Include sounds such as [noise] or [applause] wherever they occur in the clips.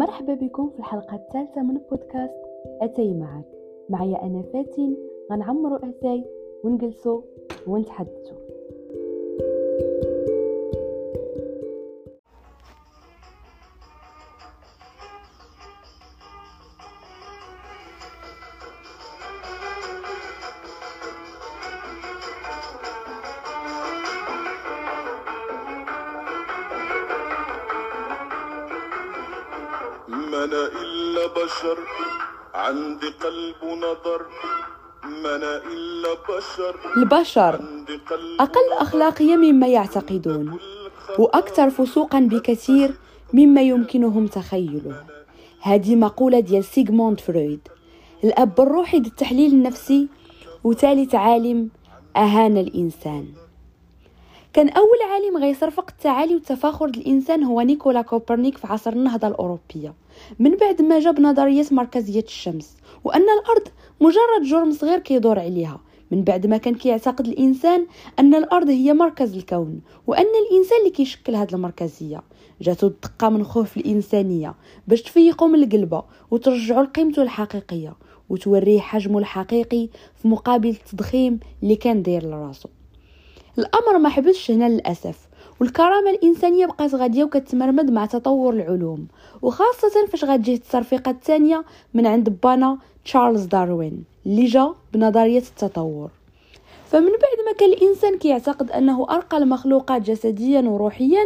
مرحبا بكم في الحلقة الثالثة من بودكاست أتاي معك. معايا أنا فاتن غنعمرو أتاي ونجلسو ونتحدثو. ما أنا إلا بشر عندي قلب ونظر ما أنا إلا بشر البشر أقل أخلاقية مما يعتقدون وأكثر فسوقا بكثير مما يمكنهم تخيله. هذه مقولة ديال سيغموند فرويد الأب الروحي للتحليل النفسي وثالث عالم أهان الإنسان. كان أول عالم غيصرفق التعالي والتفاخر الإنسان هو نيكولا كوبرنيك في عصر النهضة الأوروبية من بعد ما جاب نظرية مركزية الشمس وأن الأرض مجرد جرم صغير كيدور عليها. من بعد ما كان كيعتقد الإنسان أن الأرض هي مركز الكون وأن الإنسان اللي كيشكل هذه المركزية. جاتو الدقة من خوف الإنسانية باش تفيقو من القلبة وترجعو لقيمته الحقيقية وتوريه حجمه الحقيقي في مقابل التضخيم اللي كان داير لراسو. الأمر ما حبسش هنا للأسف والكرامة الإنسانية بقات غادية وكتمرمد مع تطور العلوم وخاصة فاش غتجي التصرفيقة الثانية من عند بانا تشارلز داروين اللي جا بنظرية التطور. فمن بعد ما كان الإنسان كيعتقد أنه أرقى المخلوقات جسديا وروحيا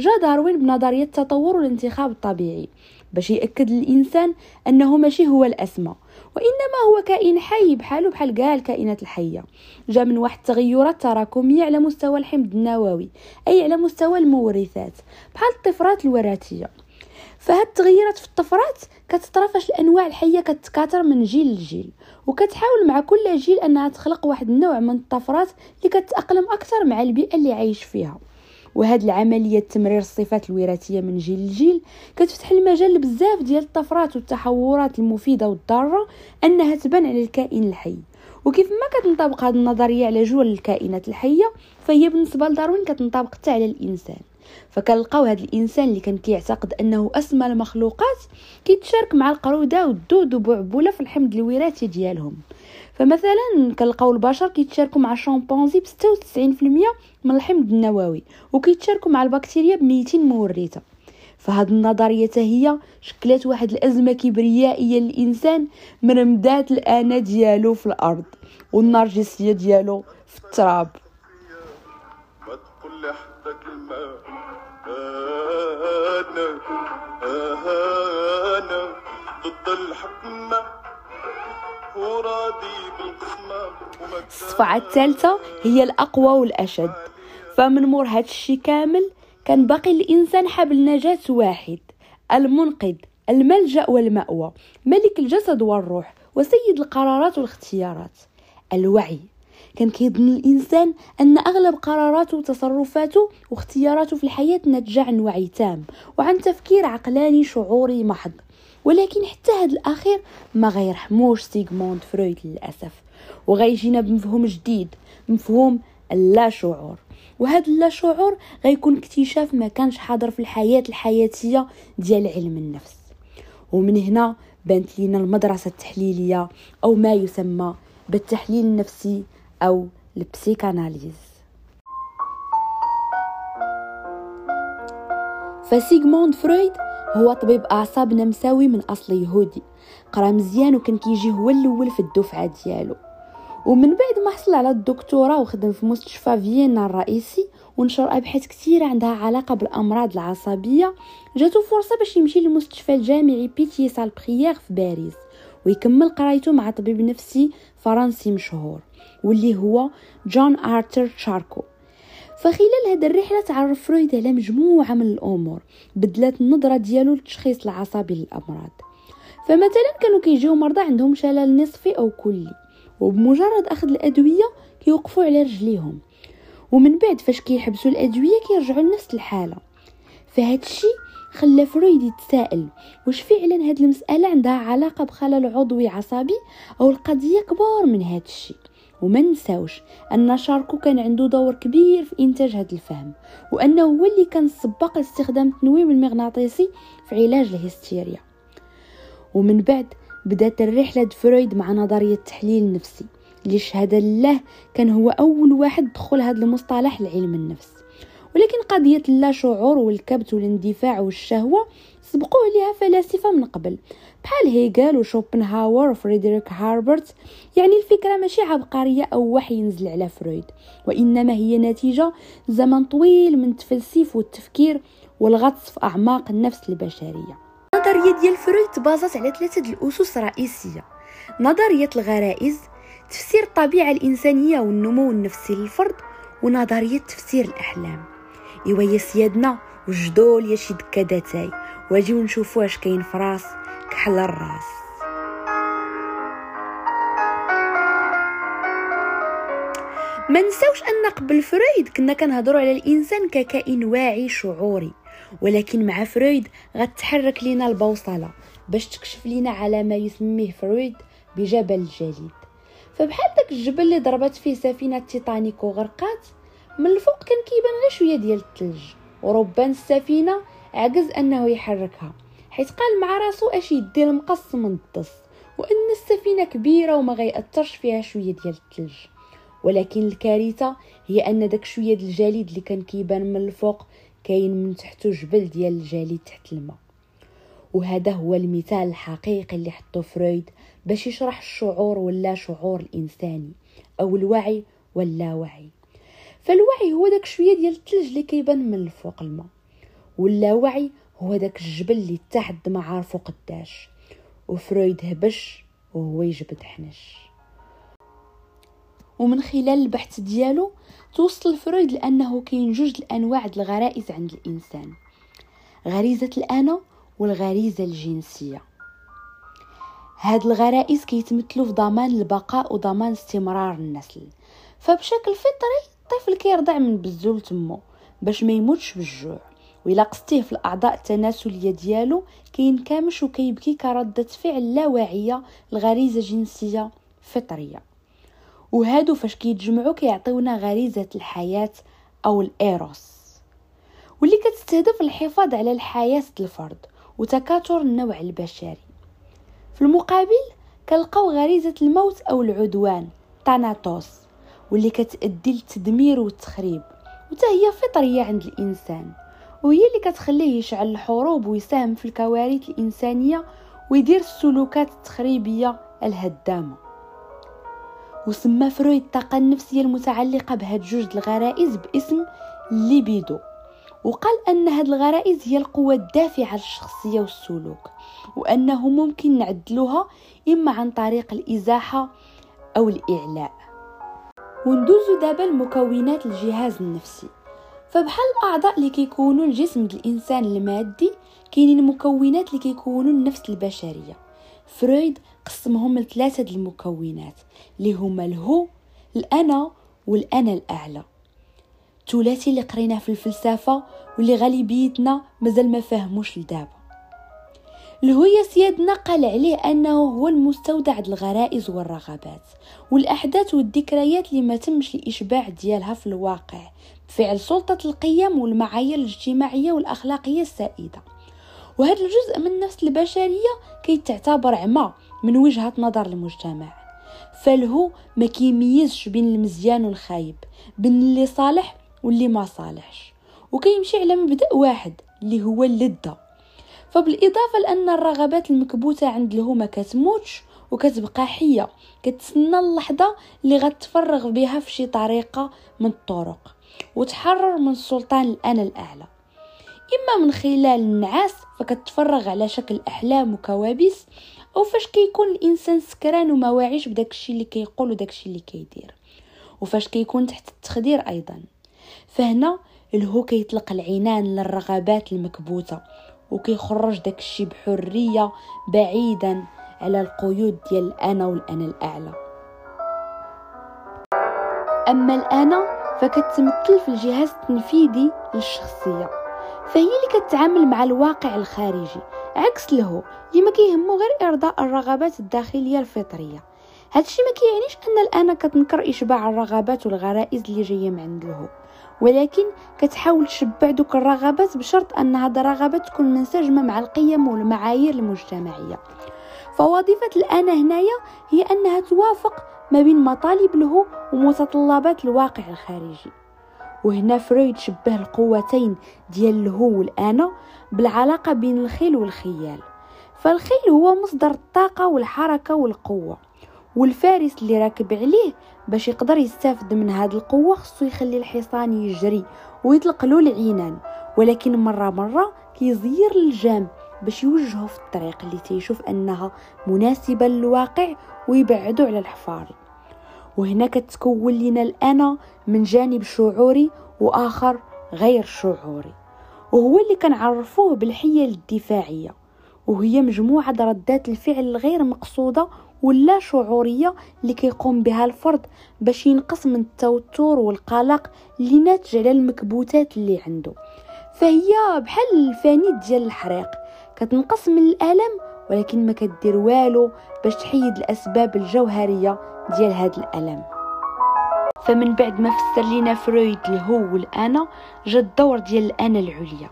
جا داروين بنظرية التطور والانتخاب الطبيعي. باش يأكد للإنسان أنه ماشي هو الأسمى وإنما هو كائن حي بحاله بحال كاع الكائنات الحية. جا من واحد التغيرات تراكمية على مستوى الحمض النووي أي على مستوى المورثات بحال الطفرات الوراثية. فهاد التغيرات في الطفرات كتطرا فاش الأنواع الحية كتكاثر من جيل لجيل وكتحاول مع كل جيل أنها تخلق واحد النوع من الطفرات اللي كتتاقلم أكثر مع البيئة اللي عايش فيها. وهاد العملية تمرير الصفات الوراثية من جيل لجيل كتفتح المجال لبزاف ديال الطفرات والتحورات المفيدة والضارة أنها تبان على الكائن الحي. وكيف ما كتنطبق هذه النظرية على جوج الكائنات الحية فهي بالنسبة لداروين كتنطبق حتى على الإنسان. فكنلقاو هذا الإنسان اللي كان كيعتقد أنه أسمى المخلوقات كيتشارك مع القرودة والدود وبعبولة في الحمض الوراثي ديالهم. فمثلا كنلقاو البشر كيتشاركوا مع الشمبانزي ب 96% من الحمض النووي وكيتشاركوا مع البكتيريا ب 200 مورثه فهاد النظرية هي شكلت واحد الأزمة كبريائية للإنسان من مدات الأنا ديالو في الأرض والنرجسية ديالو في التراب أنا ضد الحكمة الصفعة الثالثة هي الأقوى والأشد. فمن مور هاد الشي كامل كان باقي الإنسان حبل نجاة واحد المنقذ الملجأ والمأوى ملك الجسد والروح وسيد القرارات والاختيارات. الوعي. كان كيظن الإنسان أن أغلب قراراته وتصرفاته واختياراته في الحياة ناتجه عن وعي تام وعن تفكير عقلاني شعوري محض. ولكن حتى هذا الأخير ما غيرحموش سيغموند فرويد للأسف. وغيجينا بمفهوم جديد مفهوم اللا شعور وهذا اللا شعور غيكون اكتشاف ما كانش حاضر في الحياة الحياتية ديال علم النفس. ومن هنا بانت لينا المدرسة التحليلية أو ما يسمى بالتحليل النفسي أو ال psychanalyse. فسيغموند فرويد هو طبيب أعصاب نمساوي من أصل يهودي قرأ مزيان وكان كيجي هو الأول في الدفعة ديالو. ومن بعد ما حصل على الدكتوراه وخدم في مستشفى فيينا الرئيسي ونشر أبحاث كثيرة عندها علاقة بالأمراض العصبية جاتو فرصة باش يمشي للمستشفى الجامعي بيتيي سالبيتريير في باريس ويكمل قرايته مع طبيب نفسي فرنسي مشهور واللي هو جون مارتان شاركو فخلال هذه الرحلة تعرف فرويد على مجموعة من الأمور بدلات النظرة ديالو للتشخيص العصبي للأمراض. فمثلا كانوا كيجيو مرضى عندهم شلل نصفي أو كلي وبمجرد أخذ الأدوية كيوقفوا على رجليهم. ومن بعد فاش كيحبسوا الأدوية كيرجعوا لنفس الحالة. فهاد الشيء خلى فرويد يتساءل واش فعلا هاد المسألة عندها علاقة بخلل عضوي عصبي أو القضية كبار من هاد الشيء وما نساوش أن شاركو كان عنده دور كبير في إنتاج هذا الفهم وأنه هو اللي كان سبق لاستخدام التنويم المغناطيسي في علاج الهستيريا. ومن بعد بدأت الرحلة فرويد مع نظرية التحليل النفسي اللي شهد الله كان هو أول واحد دخل هذا المصطلح لعلم النفس. ولكن قضية اللا شعور والكبت والاندفاع والشهوة سبقوه لها فلاسفة من قبل. بحال هيغل وشوبنهاور وفريدريك هربارت يعني الفكرة ماشي عبقرية أو وحي ينزل على فرويد. وإنما هي نتيجة زمن طويل من التفلسيف والتفكير والغطس في أعماق النفس البشرية. النظرية ديال فرويد تبازت على ثلاثة الأسس رئيسية نظرية الغرائز تفسير الطبيعة الإنسانية والنمو النفسي للفرد ونظرية تفسير الأحلام. إيوا يا سيادنا وجدوا ليا شي دكة داتاي واجيو نشوفو اش كاين في راس كحل الراس. ما نساوش أن قبل فرويد كنا كنهضروا على الإنسان ككائن واعي شعوري ولكن مع فرويد غتحرك لينا البوصلة باش تكشف لينا على ما يسميه فرويد بجبل الجليد فبحال داك الجبل اللي ضربت فيه سفينة تيتانيك وغرقات من الفوق كان كيبان غير شوية ديال الثلج وربان السفينة عجز أنه يحركها حيت قال مع راسو اش يدي المقص من الدص وإن السفينة كبيرة وما غيأثرش فيها شوية ديال الثلج ولكن الكارثة هي أن داك شوية ديال الجليد اللي كان كيبان من الفوق كاين من تحته جبل ديال الجليد تحت الماء. وهذا هو المثال الحقيقي اللي حطو فرويد باش يشرح الشعور ولا شعور الإنساني أو الوعي واللاوعي فالوعي هو داك شوية ديال الثلج اللي كيبان من الفوق الماء. واللاوعي هو داك الجبل اللي تحت ما عارفو قداش. وفرويد هبش وهو يجبد حنش ومن خلال البحث ديالو توصل فرويد لأنه كاين جوج الأنواع الغرائز عند الإنسان. غريزة الأنا والغريزة الجنسية. هاد الغرائز كيتمثلوا في ضمان البقاء وضمان استمرار النسل. فبشكل فطري الطفل كيرضع من بزول تمو باش ما يموتش بالجوع. وإلا قصتيه في الأعضاء التناسلية ديالو كاين كامش وكيبكي كردة فعل لا واعية لغريزة جنسية فطرية. وهادو فاش كيتجمعوا كيعطيونا غريزة الحياة أو الإيروس. واللي كتستهدف الحفاظ على الحياة الفرد وتكاثر النوع البشري. في المقابل كنلقاو غريزة الموت أو العدوان تاناتوس واللي كتأدي للتدمير والتخريب وتا هي فطرية عند الإنسان. وهي اللي كتخليه يشعل الحروب ويساهم في الكوارث الإنسانية ويدير السلوكات التخريبية الهدامة. وسمى فرويد الطاقة النفسية المتعلقة بهاد جوج الغرائز باسم الليبيدو وقال أن هاد الغرائز هي القوة الدافعة للشخصية والسلوك وأنه ممكن نعدلوها إما عن طريق الإزاحة أو الإعلاء. وندوزو دابا المكونات الجهاز النفسي. فبحال الأعضاء اللي كيكونوا الجسم ديال الإنسان المادي كاينين مكونات اللي كيكونوا النفس البشرية. فرويد قسمهم لثلاثة المكونات اللي هما الهو الأنا والأنا الأعلى. ثلاثي اللي قريناه في الفلسفة واللي غالبيتنا مازال ما فهموش لدابا. الهوية سيادنا قال عليه أنه هو المستودع الغرائز والرغبات والأحداث والذكريات اللي ما تمش الإشباع ديالها في الواقع بفعل سلطة القيم والمعايير الاجتماعية والأخلاقية السائدة. وهذا الجزء من النفس البشرية كي تعتبر عمى من وجهة نظر المجتمع. فالهو ما كيميزش بين المزيان والخايب بين اللي صالح واللي ما صالحش. وكيمشي على مبدأ واحد اللي هو اللذة فبالإضافة لأن الرغبات المكبوتة عند الهو ما كتموتش وكتبقى حية. كتسنى اللحظة اللي غتفرغ بها في شي طريقة من الطرق وتحرر من سلطان الأنا الأعلى. إما من خلال النعاس فكتفرغ على شكل أحلام وكوابيس أو فاش كيكون الإنسان سكران وما واعيش بداك الشيء اللي كيقول وداك الشيء اللي كيدير وفاش كيكون تحت التخدير أيضا. فهنا الهو كيطلق العنان للرغبات المكبوتة وكيخرج داك الشيء بحرية بعيدا على القيود ديال الأنا والأنا الأعلى. أما الأنا فكتمثل في الجهاز التنفيذي للشخصية فهي اللي كتعامل مع الواقع الخارجي عكس له اللي ما كيهمو غير إرضاء الرغبات الداخلية الفطرية. هادشي ما كيعنيش أن الأنا كتنكر إشباع الرغبات والغرائز اللي جاية من عند الهو ولكن كتحاول تشبع دوك الرغبات بشرط أن هاد الرغبات تكون منسجمة مع القيم والمعايير المجتمعية. فوظيفة الانا هنايا هي أنها توافق ما بين مطالب الهو ومتطلبات الواقع الخارجي. وهنا فرويد شبه القوتين ديال الهو والانا بالعلاقة بين الخيل والخيال. فالخيل هو مصدر الطاقة والحركة والقوة. والفارس اللي راكب عليه باش يقدر يستافد من هاد القوة خصو يخلي الحصان يجري ويطلق له العينان ولكن مرة مرة كيزير الجام باش يوجهه في الطريق اللي تيشوف أنها مناسبة للواقع ويبعدو على الحفاري وهنا كتكون لنا الانا من جانب شعوري وآخر غير شعوري وهو اللي كنعرفوه بالحيل الدفاعية وهي مجموعة ردات الفعل الغير مقصودة ولا شعورية اللي كيقوم بها الفرد باش ينقص من التوتر والقلق اللي ناتج على المكبوتات اللي عنده. فهي بحال الفانيت ديال الحريق. كتنقص من الألم ولكن ما كدير والو باش تحيد الأسباب الجوهرية ديال هذا الألم. فمن بعد ما فسر لينا فرويد الهو والانا جا الدور ديال الانا العليا.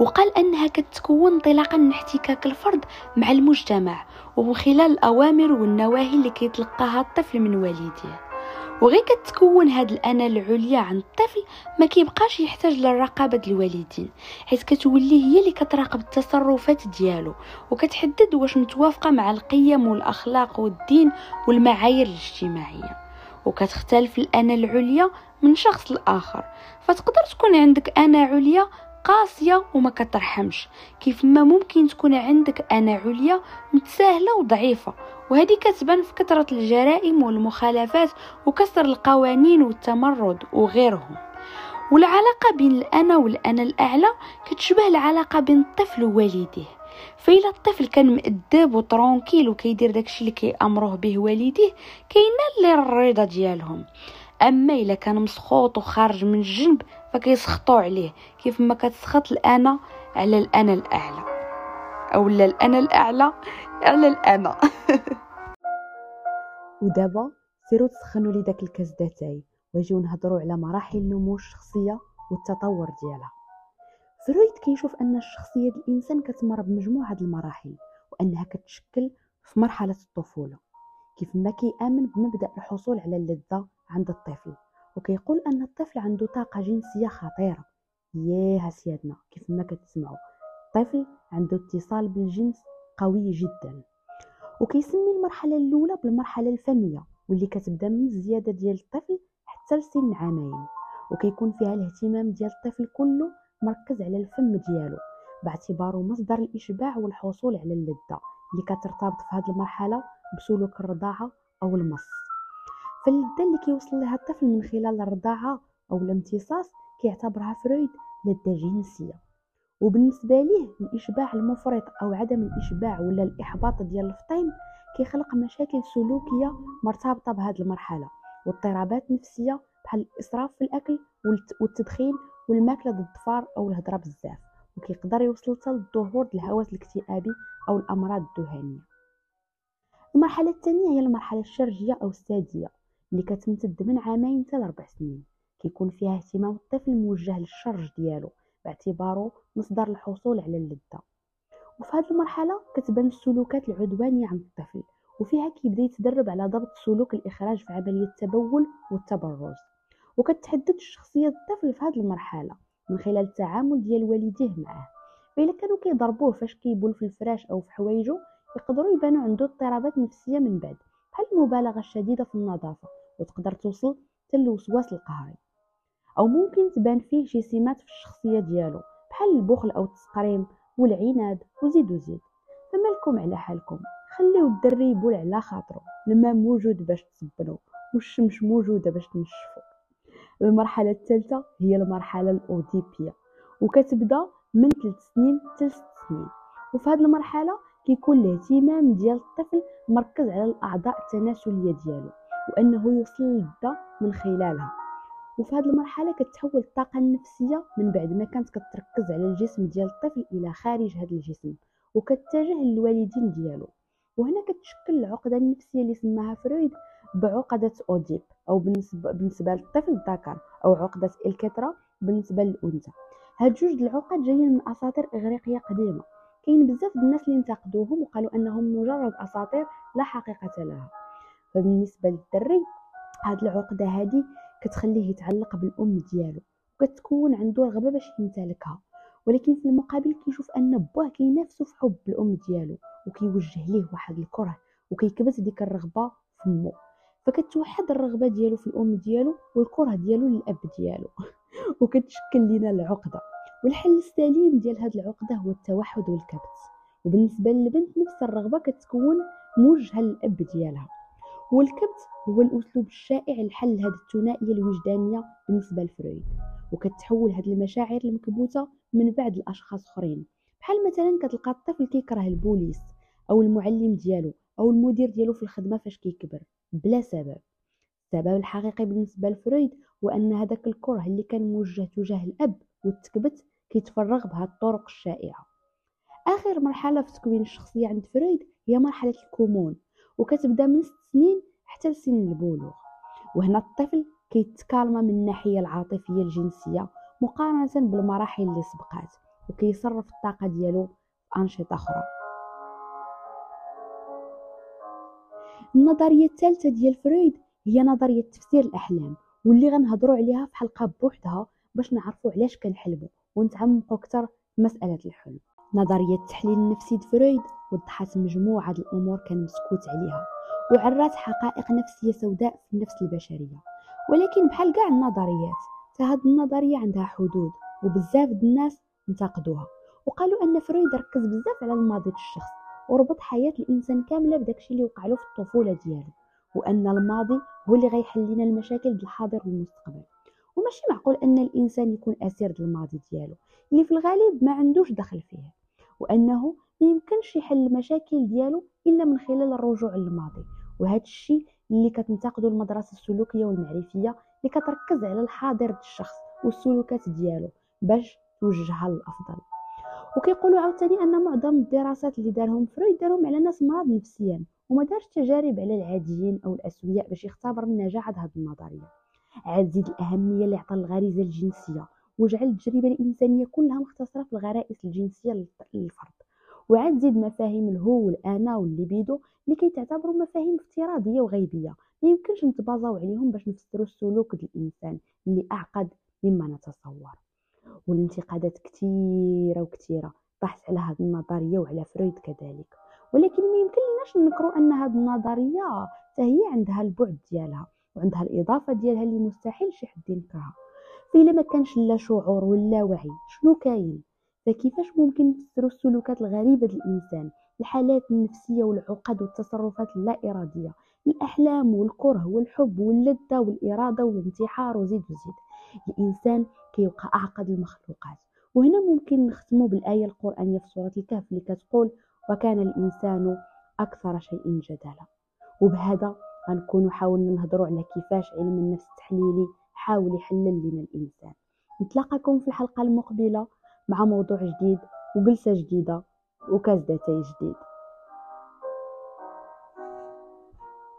وقال أنها كتكون انطلاقا من احتكاك الفرد مع المجتمع ومن خلال الأوامر والنواهي اللي كيتلقاها الطفل من والديه. وغير كتكون هاد الانا العليا عن الطفل ما كيبقاش يحتاج للرقابة الوالدين حيث كتولي هي اللي كتراقب التصرفات ديالو وكتحدد واش متوافقة مع القيم والأخلاق والدين والمعايير الاجتماعية. وكتختلف الانا العليا من شخص لآخر. فتقدر تكون عندك أنا عليا قاسية وما كترحمش. كيف ما ممكن تكون عندك أنا عليا متساهلة وضعيفة وهذه كتبان في كثرة الجرائم والمخالفات وكسر القوانين والتمرد وغيرهم. والعلاقة بين الأنا والأنا الأعلى كتشبه العلاقة بين الطفل ووالديه. فإلا الطفل كان مؤدب و tranquille وكيدير داكشي اللي كيأمروه به والديه كينال الرضا ديالهم. أما إلا كان مسخوط وخارج من الجنب فكيسخطوا عليه كيف ما كتسخط الانا على الأنا الأعلى. أو لا الأنا الأعلى على الأنا. [laughs] ودابا سيروا تسخنوا لي داك الكاس داتاي واجيو نهضروا على مراحل نمو الشخصية والتطور ديالها. فرويد كيشوف أن الشخصية ديال الإنسان كتمر بمجموعة المراحل وأنها كتشكل في مرحلة الطفولة. كيف ما كيآمن بمبدأ الحصول على اللذة عند الطفل وكيقول أن الطفل عنده طاقة جنسية خطيرة. ياه سيادنا كيف ما كتسمعوا الطفل عنده اتصال بالجنس قوي جدا. وكيسمي المرحلة الأولى بالمرحلة الفمية واللي كتبدا من الزيادة ديال الطفل حتى لسن عامين. وكيكون فيها الاهتمام ديال الطفل كله مركز على الفم ديالو باعتباره مصدر الإشباع والحصول على اللذة اللي كترتبط في هذه المرحلة بسلوك الرضاعة أو المص. فاللذة اللي كيوصل لها الطفل من خلال الرضاعة أو الامتصاص كيعتبرها فرويد لذة جنسية وبالنسبة ليه الإشباع المفرط أو عدم الإشباع ولا الإحباط ديال الفطيم كيخلق مشاكل سلوكية مرتبطة بهذه المرحلة واضطرابات نفسية بحال الإسراف في الأكل والتدخين والماكلة الضفار أو الهضرة بزاف وكيقدر يوصل حتى للظهور الهوس الاكتئابي أو الأمراض الذهانية المرحلة الثانية هي المرحلة الشرجية أو السادية. اللي كتمتد من عامين حتى لربع سنين. كيكون فيها اهتمام الطفل موجه للشرج ديالو باعتباره مصدر الحصول على اللذة. وفي هذه المرحلة كتبان السلوكات العدوانية عند الطفل وفيها كيبدأ يتدرب على ضبط سلوك الإخراج في عملية التبول والتبرز. وكتحدد شخصية الطفل في هذه المرحلة من خلال التعامل ديال والديه معاه. فإلا كانوا كيضربوه فاش كيبول في الفراش أو في حوايجو يقدروا يبانوا عنده اضطرابات نفسية من بعد بحال المبالغة الشديدة في النظافة. وتقدر توصل حتى للوسواس القهري. أو ممكن تبان فيه شي سمات في الشخصية ديالو بحال البخل أو التسقريم والعناد وزيد وزيد. فمالكم على حالكم خليو الدري يبول على خاطرو. الماء موجود باش تسبنو والشمس موجودة باش تنشفو. المرحلة الثالثة هي المرحلة الأوديبية وكتبدأ من 3 سنين حتى 6 سنين. وفي هذه المرحلة كيكون الاهتمام ديال الطفل مركز على الأعضاء التناسلية ديالو. وأنه يوصل للذة من خلالها. وفي هذه المرحلة كتحول الطاقة النفسية من بعد ما كانت كتركز على الجسم ديال الطفل إلى خارج هذا الجسم وكتجه للوالدين ديالو. وهنا كتشكل العقدة النفسية اللي سماها فرويد بعقدة أوديب أو بالنسبة, بالنسبة للطفل الذكر أو عقدة الكترة بالنسبة للأنثى. هاد جوج العقد جايين من أساطير إغريقية قديمة. كاين بزاف الناس اللي انتقدوهم وقالوا أنهم مجرد أساطير لا حقيقة لها. فبالنسبة للدري هاد العقدة هادي كتخليه يتعلق بالأم ديالو وكتكون عنده رغبة باش يمتلكها. ولكن في المقابل كيشوف أن بوه كينافسو في حب الأم ديالو وكيوجه ليه واحد الكره وكيكبت ديك الرغبة فمو فكتوحد الرغبة ديالو في الأم ديالو والكره ديالو للأب ديالو [laughs] وكتشكل لنا العقدة. والحل السليم ديال هاد العقدة هو التوحد والكبت. وبالنسبة للبنت نفس الرغبة كتكون موجهة للأب ديالها. والكبت هو الأسلوب الشائع لحل هاد الثنائية الوجدانية بالنسبة لفرويد وكتحول هاد المشاعر المكبوتة من بعد الأشخاص آخرين. بحال مثلا كتلقى الطفل كيكره البوليس أو المعلم ديالو أو المدير ديالو في الخدمة فاش كيكبر بلا سبب. السبب الحقيقي بالنسبة لفرويد هو أن هذاك الكره اللي كان موجه تجاه الأب والتكبت كيتفرغ بهذه الطرق الشائعة. آخر مرحلة في تكوين الشخصية عند فرويد هي مرحلة الكمون وكتبدا من ست سنين حتى لسن البلوغ. وهنا الطفل كيتكالما من الناحية العاطفية الجنسية مقارنة بالمراحل اللي سبقات وكيصرف الطاقة ديالو في أنشطة أخرى. النظرية الثالثة ديال فرويد هي نظرية تفسير الأحلام واللي غنهضروا عليها في حلقة بوحدها باش نعرفوا علاش كنحلموا ونتعمقوا أكثر في مسألة الحلم. نظرية التحليل النفسي فرويد وضحت مجموعة الأمور كان مسكوت عليها وعرات حقائق نفسية سوداء في النفس البشرية. ولكن بحال كاع النظريات فهاد النظرية عندها حدود وبزاف الناس انتقدوها وقالوا أن فرويد ركز بزاف على الماضي الشخص وربط حياة الإنسان كاملة بداكشي اللي وقع له في الطفولة ديالو وأن الماضي هو اللي غيحل لنا المشاكل الحاضر والمستقبل. وماشي معقول أن الإنسان يكون ديال الماضي ديالو اللي في الغالب ما عندوش دخل فيه وأنه ما يمكنش يحل المشاكل ديالو إلا من خلال الرجوع للماضي. وهذا الشيء اللي كتنتقدو المدرسة السلوكية والمعرفية اللي كتركز على الحاضر الشخص والسلوكات ديالو باش توجهها للأفضل. وكيقولوا عاوتاني أن معظم الدراسات اللي دارهم فرويد دارهم على ناس مرض نفسيا وما دارش تجارب على العاديين أو الأسوياء باش يختبر النجاح هذه النظرية. عاد زيد الأهمية اللي عطى الغريزة الجنسية وجعل التجربة الإنسانية كلها مختصرة في الغرائز الجنسية للفرد. وعاد زيد مفاهيم الهو والانا والليبيدو اللي كيتعتبروا مفاهيم افتراضية وغيبية. ما يمكنش نتبازاو عليهم باش نفسروا السلوك ديال الانسان اللي أعقد مما نتصور. والانتقادات كثيره وكثيره طاحت على هذه النظرية وعلى فرويد كذلك. ولكن ما يمكن لناش ننكروا أن هذه النظرية حتى عندها البعد ديالها وعندها الإضافة ديالها اللي مستحيل شي حد ينكرها. فإلا ما كانش لا شعور ولا وعي شنو كاين؟ فكيفاش ممكن نفسروا السلوكات الغريبة ديال الانسان الحالات النفسية والعقد والتصرفات اللا اراديه الأحلام والكره والحب واللذة والإرادة والانتحار وزيد وزيد. الإنسان كيبقى أعقد المخلوقات. وهنا ممكن نختموا بالآية القرآنية في سورة الكهف اللي كتقول وكان الإنسان أكثر شيء جدلا وبهذا غنكونوا حاولنا نهضروا على كيفاش علم النفس التحليلي حاول يحلل لنا الإنسان. نتلاقاكم في الحلقة المقبلة. مع موضوع جديد وجلسة جديدة وكاس داتاي جديد.